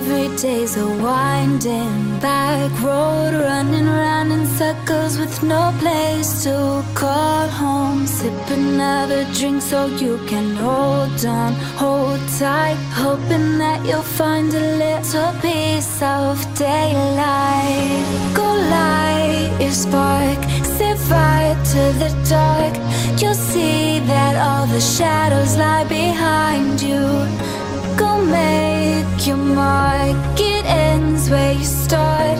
every day's a winding back road, running round in circles with no place to call home. Sip another drink so you can hold on, hold tight, hoping that you'll find a little piece of daylight. Go light your spark, set fire to the dark. You'll see that all the shadows lie behind you. Make your mark. It ends where you start.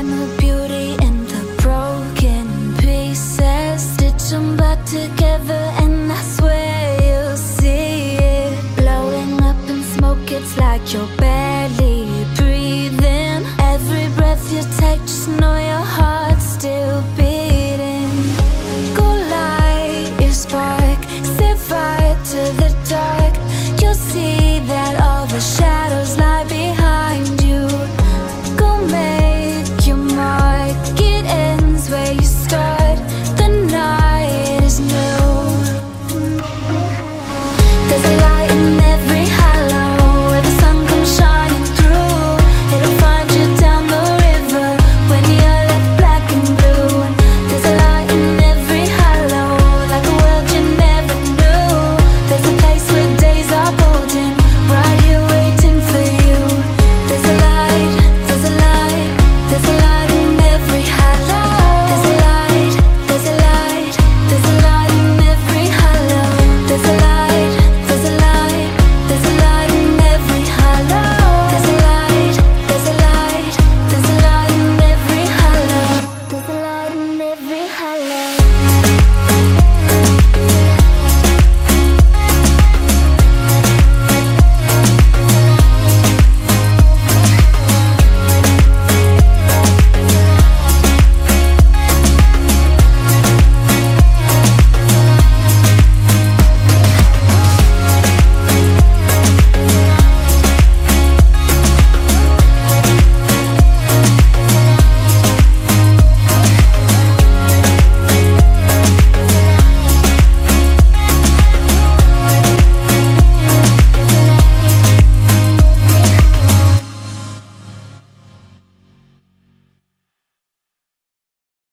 Find the beauty in the broken pieces? Stitch them back together, and I swear you'll see it. Blowing up in smoke, it's like you're